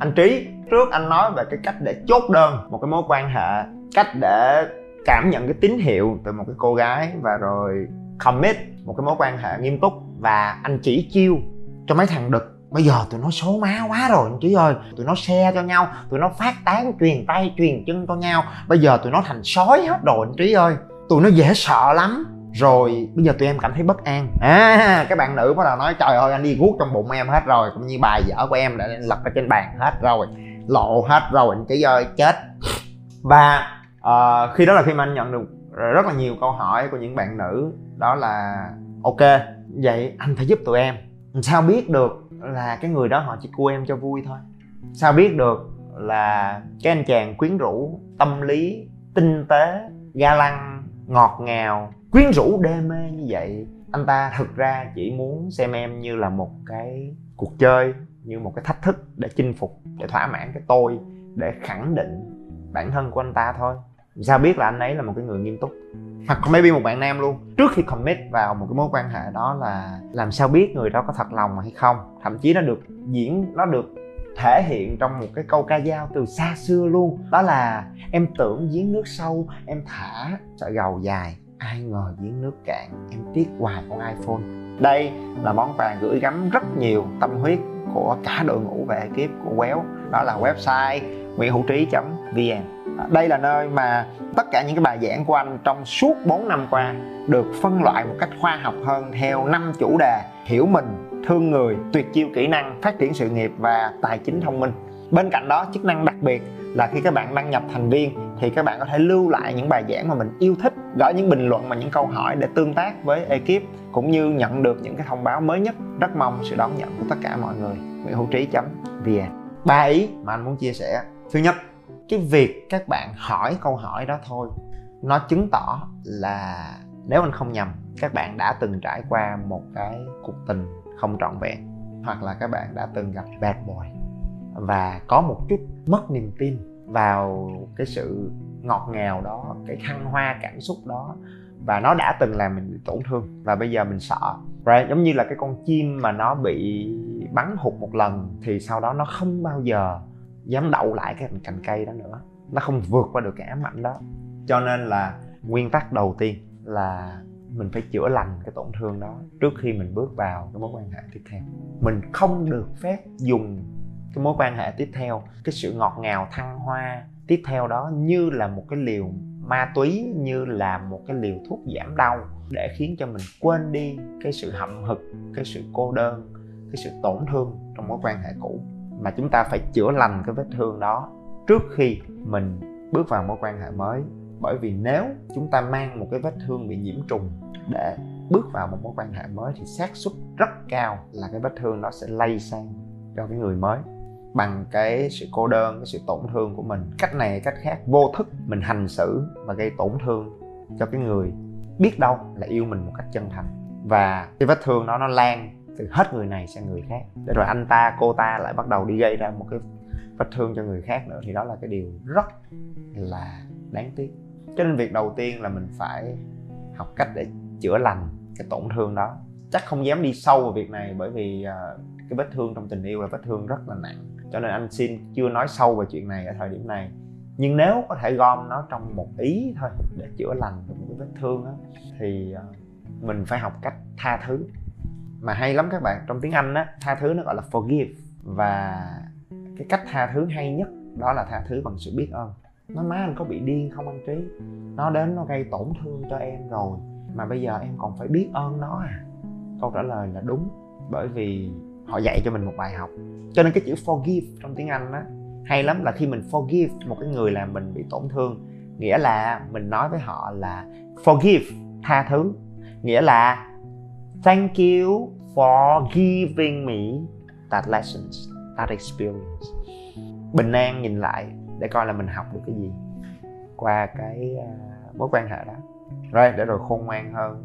anh Trí, trước anh nói về cái cách để chốt đơn, một cái mối quan hệ, cách để cảm nhận cái tín hiệu từ một cái cô gái và rồi commit một cái mối quan hệ nghiêm túc. Và anh chỉ chiêu cho mấy thằng đực. Bây giờ tụi nó số má quá rồi, anh Trí ơi. Tụi nó xe cho nhau, tụi nó phát tán, truyền tay, truyền chân cho nhau. Bây giờ tụi nó thành sói hết rồi anh Trí ơi. Tụi nó dễ sợ lắm rồi bây giờ tụi em cảm thấy bất an. À các bạn nữ bắt đầu nói trời ơi anh đi guốc trong bụng em hết rồi cũng như bài vở của em đã lật ở trên bàn hết rồi lộ hết rồi anh chỉ ơi chết. Và uh, khi đó là khi mà anh nhận được rất là nhiều câu hỏi của những bạn nữ đó là ok vậy anh phải giúp tụi em. Sao biết được là cái người đó họ chỉ cua em cho vui thôi? Sao biết được là cái anh chàng quyến rũ tâm lý tinh tế ga lăng ngọt ngào. Quyến rũ đê mê như vậy, anh ta thực ra chỉ muốn xem em như là một cái cuộc chơi, như một cái thách thức để chinh phục, để thỏa mãn cái tôi, để khẳng định bản thân của anh ta thôi. Sao biết là anh ấy là một cái người nghiêm túc? Hoặc maybe một bạn nam luôn. Trước khi commit vào một cái mối quan hệ đó là làm sao biết người đó có thật lòng hay không? Thậm chí nó được diễn, nó được thể hiện trong một cái câu ca dao từ xa xưa luôn. Đó là em tưởng giếng nước sâu, em thả sợi gầu dài. Ai ngờ giếng nước cạn, em tiếc hoài con iphone. Đây là món quà gửi gắm rất nhiều tâm huyết của cả đội ngũ về ekip của Quéo. Đó là website nguyễn hữu trí vn. Đây là nơi mà tất cả những cái bài giảng của anh trong suốt 4 năm qua được phân loại một cách khoa học hơn theo năm chủ đề. Hiểu mình thương người, tuyệt chiêu kỹ năng, phát triển sự nghiệp và tài chính thông minh. Bên cạnh đó, chức năng đặc biệt là khi các bạn đăng nhập thành viên thì các bạn có thể lưu lại những bài giảng mà mình yêu thích, gõ những bình luận và những câu hỏi để tương tác với ekip, cũng như nhận được những cái thông báo mới nhất. Rất mong sự đón nhận của tất cả mọi người. Nguyễn hữu trí vn. Ba ý mà anh muốn chia sẻ. Thứ nhất, cái việc các bạn hỏi câu hỏi đó thôi, nó chứng tỏ là nếu anh không nhầm, các bạn đã từng trải qua một cái cuộc tình không trọn vẹn, hoặc là các bạn đã từng gặp bad boy. Và có một chút mất niềm tin vào cái sự ngọt ngào đó, cái thăng hoa cảm xúc đó, và nó đã từng làm mình bị tổn thương, và bây giờ mình sợ. Right? giống như là cái con chim mà nó bị bắn hụt một lần, thì sau đó nó không bao giờ dám đậu lại cái cành cây đó nữa. Nó không vượt qua được cái ám ảnh đó. Cho nên là nguyên tắc đầu tiên là mình phải chữa lành cái tổn thương đó trước khi mình bước vào cái mối quan hệ tiếp theo. Mình không được phép dùng cái mối quan hệ tiếp theo cái sự ngọt ngào thăng hoa tiếp theo đó như là một cái liều ma túy như là một cái liều thuốc giảm đau để khiến cho mình quên đi cái sự hậm hực cái sự cô đơn cái sự tổn thương trong mối quan hệ cũ. Mà chúng ta phải chữa lành cái vết thương đó trước khi mình bước vào mối quan hệ mới bởi vì nếu chúng ta mang một cái vết thương bị nhiễm trùng để bước vào một mối quan hệ mới thì xác suất rất cao là cái vết thương nó sẽ lây sang cho cái người mới bằng cái sự cô đơn, cái sự tổn thương của mình. Cách này, cách khác, vô thức mình hành xử và gây tổn thương cho cái người biết đâu là yêu mình một cách chân thành. Và cái vết thương đó nó lan từ hết người này sang người khác. Để rồi anh ta, cô ta lại bắt đầu đi gây ra một cái vết thương cho người khác nữa. Thì đó là cái điều rất là đáng tiếc cho nên việc đầu tiên là mình phải học cách để chữa lành cái tổn thương đó. Chắc không dám đi sâu vào việc này bởi vì uh, cái vết thương trong tình yêu là vết thương rất là nặng. Cho nên anh xin chưa nói sâu về chuyện này ở thời điểm này. Nhưng nếu có thể gom nó trong một ý thôi để chữa lành một cái vết thương đó thì uh, mình phải học cách tha thứ. Mà hay lắm các bạn trong tiếng anh á tha thứ nó gọi là forgive. Và cái cách tha thứ hay nhất đó là tha thứ bằng sự biết ơn nó má anh có bị điên không anh trí? Nó đến nó gây tổn thương cho em rồi. Mà bây giờ em còn phải biết ơn nó à? Câu trả lời là đúng, bởi vì họ dạy cho mình một bài học. Cho nên cái chữ forgive trong tiếng anh á, hay lắm là khi mình forgive một cái người làm mình bị tổn thương, nghĩa là mình nói với họ là forgive, tha thứ. Nghĩa là thank you for giving me that lessons, that experience. Bình an nhìn lại để coi là mình học được cái gì qua cái uh, mối quan hệ đó. Rồi để rồi khôn ngoan hơn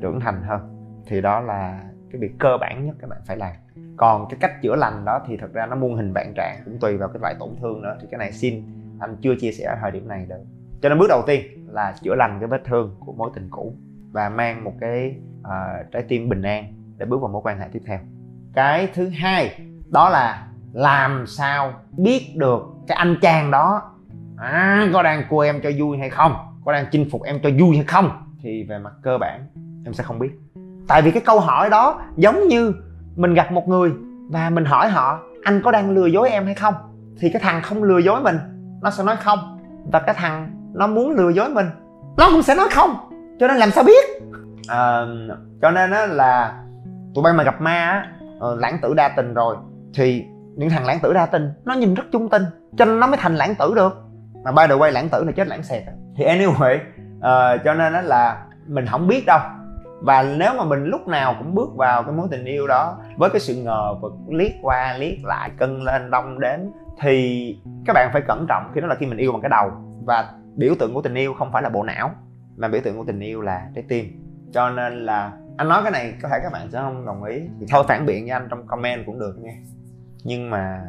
trưởng thành hơn thì đó là cái việc cơ bản nhất các bạn phải làm. Còn cái cách chữa lành đó thì thật ra nó muôn hình vạn trạng cũng tùy vào cái loại tổn thương nữa thì cái này xin anh chưa chia sẻ ở thời điểm này được. Cho nên bước đầu tiên là chữa lành cái vết thương của mối tình cũ và mang một cái uh, trái tim bình an để bước vào mối quan hệ tiếp theo. Cái thứ hai đó là làm sao biết được cái anh chàng đó? À, có đang cua em cho vui hay không? Có đang chinh phục em cho vui hay không? Thì về mặt cơ bản em sẽ không biết. Tại vì cái câu hỏi đó giống như mình gặp một người và mình hỏi họ anh có đang lừa dối em hay không? Thì cái thằng không lừa dối mình nó sẽ nói không. Và cái thằng nó muốn lừa dối mình nó cũng sẽ nói không. Cho nên làm sao biết? À, cho nên á là tụi bay mà gặp ma á ờ, lãng tử đa tình rồi thì những thằng lãng tử đa tình nó nhìn rất trung tình cho nên nó mới thành lãng tử được. Mà by the way lãng tử là chết lãng xẹt. Thì anyway uh, cho nên đó là mình không biết đâu. Và nếu mà mình lúc nào cũng bước vào cái mối tình yêu đó với cái sự ngờ vực liếc qua liếc lại cân lên đông đến, thì các bạn phải cẩn trọng khi đó là khi mình yêu bằng cái đầu. Và biểu tượng của tình yêu không phải là bộ não mà biểu tượng của tình yêu là trái tim. Cho nên là anh nói cái này có thể các bạn sẽ không đồng ý. Thì thôi phản biện với anh trong comment cũng được nha nhưng mà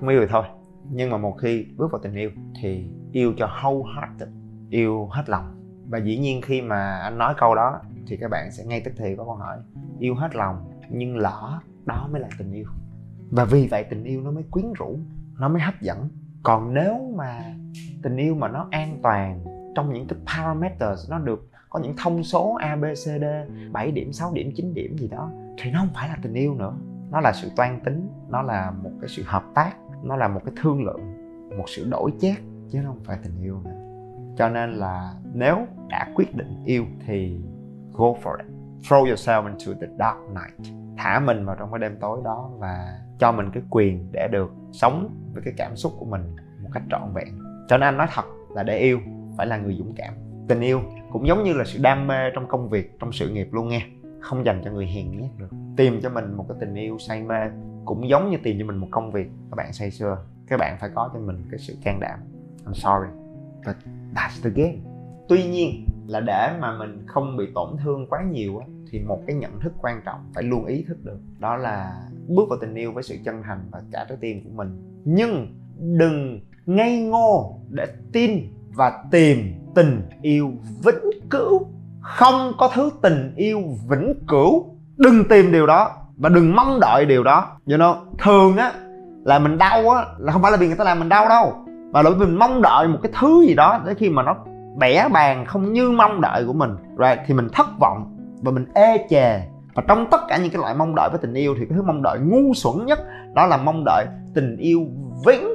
không yêu thì thôi. Nhưng mà một khi bước vào tình yêu thì yêu cho wholehearted, yêu hết lòng. Và dĩ nhiên khi mà anh nói câu đó thì các bạn sẽ ngay tức thì có câu hỏi, yêu hết lòng nhưng lỡ đó mới là tình yêu. Và vì vậy tình yêu nó mới quyến rũ, nó mới hấp dẫn. Còn nếu mà tình yêu mà nó an toàn trong những cái parameters, nó được có những thông số A B C D 7 điểm 6 điểm 9 điểm gì đó, thì nó không phải là tình yêu nữa nó là sự toan tính, nó là một cái sự hợp tác, nó là một cái thương lượng, một sự đổi chác, chứ nó không phải tình yêu nữa. Cho nên là nếu đã quyết định yêu thì go for it. Throw yourself into the dark night. Thả mình vào trong cái đêm tối đó và cho mình cái quyền để được sống với cái cảm xúc của mình một cách trọn vẹn. Cho nên anh nói thật là để yêu phải là người dũng cảm. Tình yêu cũng giống như là sự đam mê trong công việc, trong sự nghiệp luôn nghe. Không dành cho người hiền nhát được tìm cho mình một cái tình yêu say mê, cũng giống như tìm cho mình một công việc, các bạn say sưa. Các bạn phải có cho mình cái sự can đảm. I'm sorry, but that's the game. Tuy nhiên là để mà mình không bị tổn thương quá nhiều á, thì một cái nhận thức quan trọng phải luôn ý thức được, đó là bước vào tình yêu với sự chân thành và cả trái tim của mình. Nhưng đừng ngây ngô để tin và tìm tình yêu vĩnh cửu. Không có thứ tình yêu vĩnh cửu đừng tìm điều đó và đừng mong đợi điều đó. You know, thường á, là mình đau á, là không phải là vì người ta làm mình đau đâu, mà là vì mình mong đợi một cái thứ gì đó để khi mà nó bẻ bàn không như mong đợi của mình. Right, thì mình thất vọng và mình ê chề. Và trong tất cả những cái loại mong đợi với tình yêu thì cái thứ mong đợi ngu xuẩn nhất đó là mong đợi tình yêu vĩnh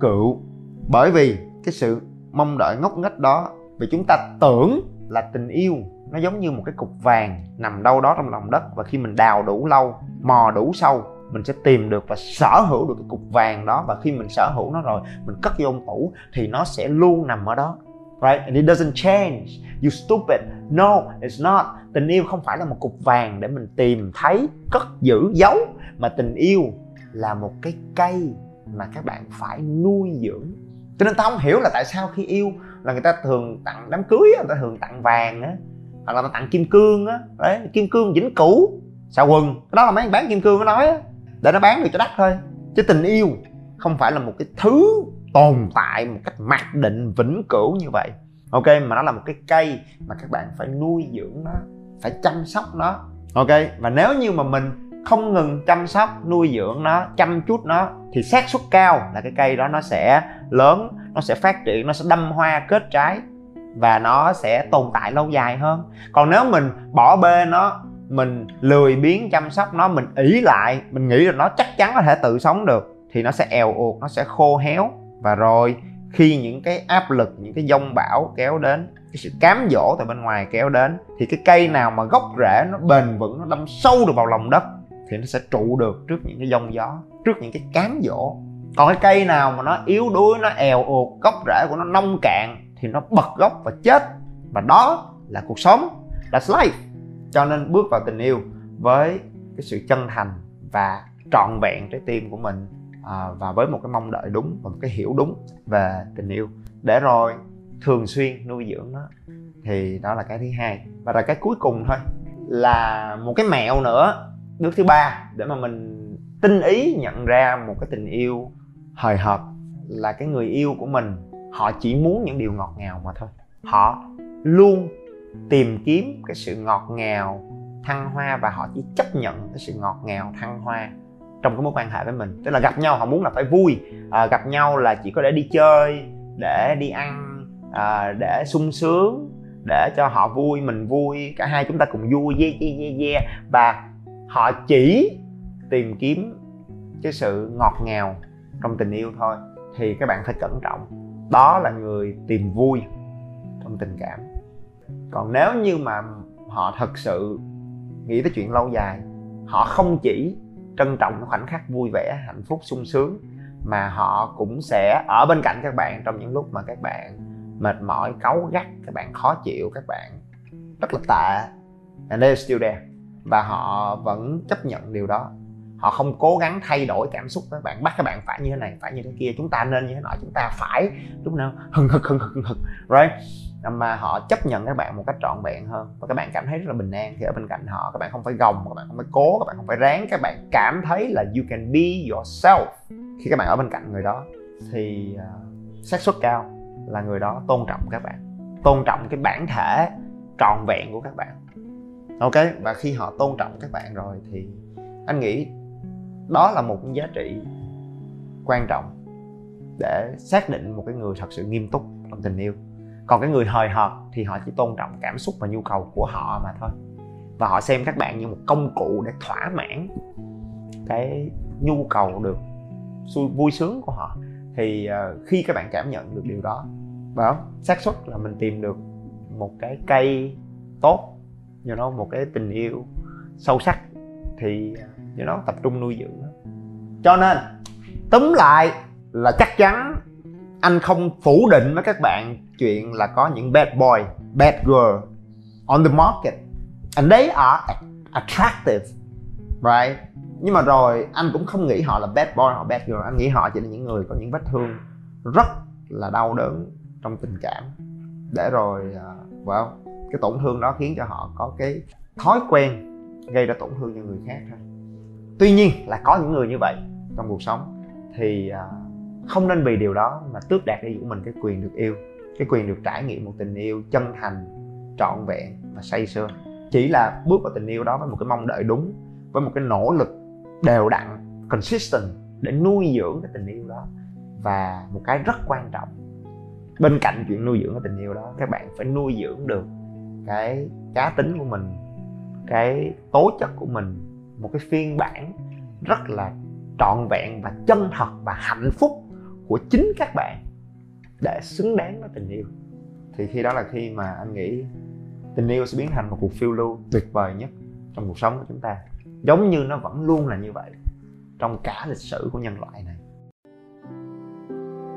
cửu. Bởi vì cái sự mong đợi ngốc nghếch đó, vì chúng ta tưởng là tình yêu, nó giống như một cái cục vàng nằm đâu đó trong lòng đất. Và khi mình đào đủ lâu, mò đủ sâu, mình sẽ tìm được và sở hữu được cái cục vàng đó. Và khi mình sở hữu nó rồi, mình cất vô ông tủ thì nó sẽ luôn nằm ở đó. Right? And it doesn't change. You stupid. No, it's not. Tình yêu không phải là một cục vàng để mình tìm thấy, cất giữ, giấu. Mà tình yêu là một cái cây mà các bạn phải nuôi dưỡng cho nên tao không hiểu là tại sao khi yêu là người ta thường tặng đám cưới người ta thường tặng vàng á, hoặc là tặng kim cương á. Đấy, kim cương vĩnh cửu xà quần. Cái đó là mấy anh bán kim cương nó nói á, để nó bán được cho đắt thôi. Chứ tình yêu không phải là một cái thứ tồn tại một cách mặc định, vĩnh cửu như vậy. Ok, mà nó là một cái cây mà các bạn phải nuôi dưỡng nó, phải chăm sóc nó. Ok, và nếu như mà mình không ngừng chăm sóc, nuôi dưỡng nó, chăm chút nó, thì xác suất cao là cái cây đó nó sẽ lớn, nó sẽ phát triển, nó sẽ đâm hoa kết trái và nó sẽ tồn tại lâu dài hơn. Còn nếu mình bỏ bê nó, mình lười biếng chăm sóc nó, mình ỷ lại, mình nghĩ là nó chắc chắn có thể tự sống được, thì nó sẽ èo uột, nó sẽ khô héo. Và rồi, khi những cái áp lực, những cái dông bão kéo đến, cái sự cám dỗ từ bên ngoài kéo đến, thì cái cây nào mà gốc rễ, nó bền vững, nó đâm sâu được vào lòng đất thì nó sẽ trụ được trước những cái dông gió trước những cái cám dỗ. Còn cái cây nào mà nó yếu đuối nó èo uột gốc rễ của nó nông cạn thì nó bật gốc và chết. Và đó là cuộc sống. That's life. Cho nên bước vào tình yêu với cái sự chân thành và trọn vẹn trái tim của mình à, và với một cái mong đợi đúng và một cái hiểu đúng về tình yêu. Để rồi thường xuyên nuôi dưỡng nó thì đó là cái thứ hai. Và là cái cuối cùng thôi là một cái mẹo nữa bước thứ ba để mà mình tinh ý nhận ra một cái tình yêu hời hợt là cái người yêu của mình họ chỉ muốn những điều ngọt ngào mà thôi họ luôn tìm kiếm cái sự ngọt ngào thăng hoa và họ chỉ chấp nhận cái sự ngọt ngào thăng hoa trong cái mối quan hệ với mình tức là gặp nhau họ muốn là phải vui à, gặp nhau là chỉ có để đi chơi để đi ăn à, để sung sướng để cho họ vui mình vui cả hai chúng ta cùng vui yeah, yeah, yeah, yeah. và họ chỉ tìm kiếm cái sự ngọt ngào trong tình yêu thôi, thì các bạn phải cẩn trọng. Đó là người tìm vui trong tình cảm. Còn nếu như mà họ thật sự nghĩ tới chuyện lâu dài, họ không chỉ trân trọng khoảnh khắc vui vẻ, hạnh phúc, sung sướng, mà họ cũng sẽ ở bên cạnh các bạn trong những lúc mà các bạn mệt mỏi, cáu gắt, các bạn khó chịu, các bạn rất là tệ. And they're still there và họ vẫn chấp nhận điều đó. Họ không cố gắng thay đổi cảm xúc các bạn. Bắt các bạn phải như thế này phải như thế kia. Chúng ta nên như thế nọ chúng ta phải lúc nào? Hừng hực hừng hực hừng hực. Right? Mà họ chấp nhận các bạn một cách trọn vẹn hơn. Và các bạn cảm thấy rất là bình an khi ở bên cạnh họ. Các bạn không phải gồng các bạn không phải cố các bạn không phải ráng. Các bạn cảm thấy là you can be yourself. Khi các bạn ở bên cạnh người đó thì uh, xác suất cao là người đó tôn trọng các bạn. Tôn trọng cái bản thể trọn vẹn của các bạn ok? Và khi họ tôn trọng các bạn rồi thì anh nghĩ đó là một giá trị quan trọng để xác định một cái người thật sự nghiêm túc trong tình yêu. Còn cái người hời hợt thì họ chỉ tôn trọng cảm xúc và nhu cầu của họ mà thôi. Và họ xem các bạn như một công cụ để thỏa mãn cái nhu cầu được vui sướng của họ. Thì ờ, khi các bạn cảm nhận được điều đó, phải không? Xác suất là mình tìm được một cái cây tốt you know, một cái tình yêu sâu sắc thì à, you know, tập trung nuôi dưỡng cho nên túm lại là chắc chắn anh không phủ định với các bạn chuyện là có những bad boy bad girl on the market. And they are attractive right? Nhưng mà rồi anh cũng không nghĩ họ là bad boy họ bad girl. Anh nghĩ họ chỉ là những người có những vết thương rất là đau đớn trong tình cảm. Để rồi uh, well, cái tổn thương đó khiến cho họ có cái thói quen gây ra tổn thương cho người khác thôi. Tuy nhiên là có những người như vậy trong cuộc sống thì à, không nên vì điều đó mà tước đạt đi của mình cái quyền được yêu, cái quyền được trải nghiệm một tình yêu chân thành, trọn vẹn và say sưa. Chỉ là bước vào tình yêu đó với một cái mong đợi đúng, với một cái nỗ lực đều đặn, consistent để nuôi dưỡng cái tình yêu đó và một cái rất quan trọng. Bên cạnh chuyện nuôi dưỡng cái tình yêu đó, các bạn phải nuôi dưỡng được cái cá tính của mình, cái tố chất của mình, một cái phiên bản rất là trọn vẹn và chân thật và hạnh phúc của chính các bạn để xứng đáng với tình yêu. Thì khi đó là khi mà anh nghĩ tình yêu sẽ biến thành một cuộc phiêu lưu tuyệt vời nhất trong cuộc sống của chúng ta. Giống như nó vẫn luôn là như vậy trong cả lịch sử của nhân loại này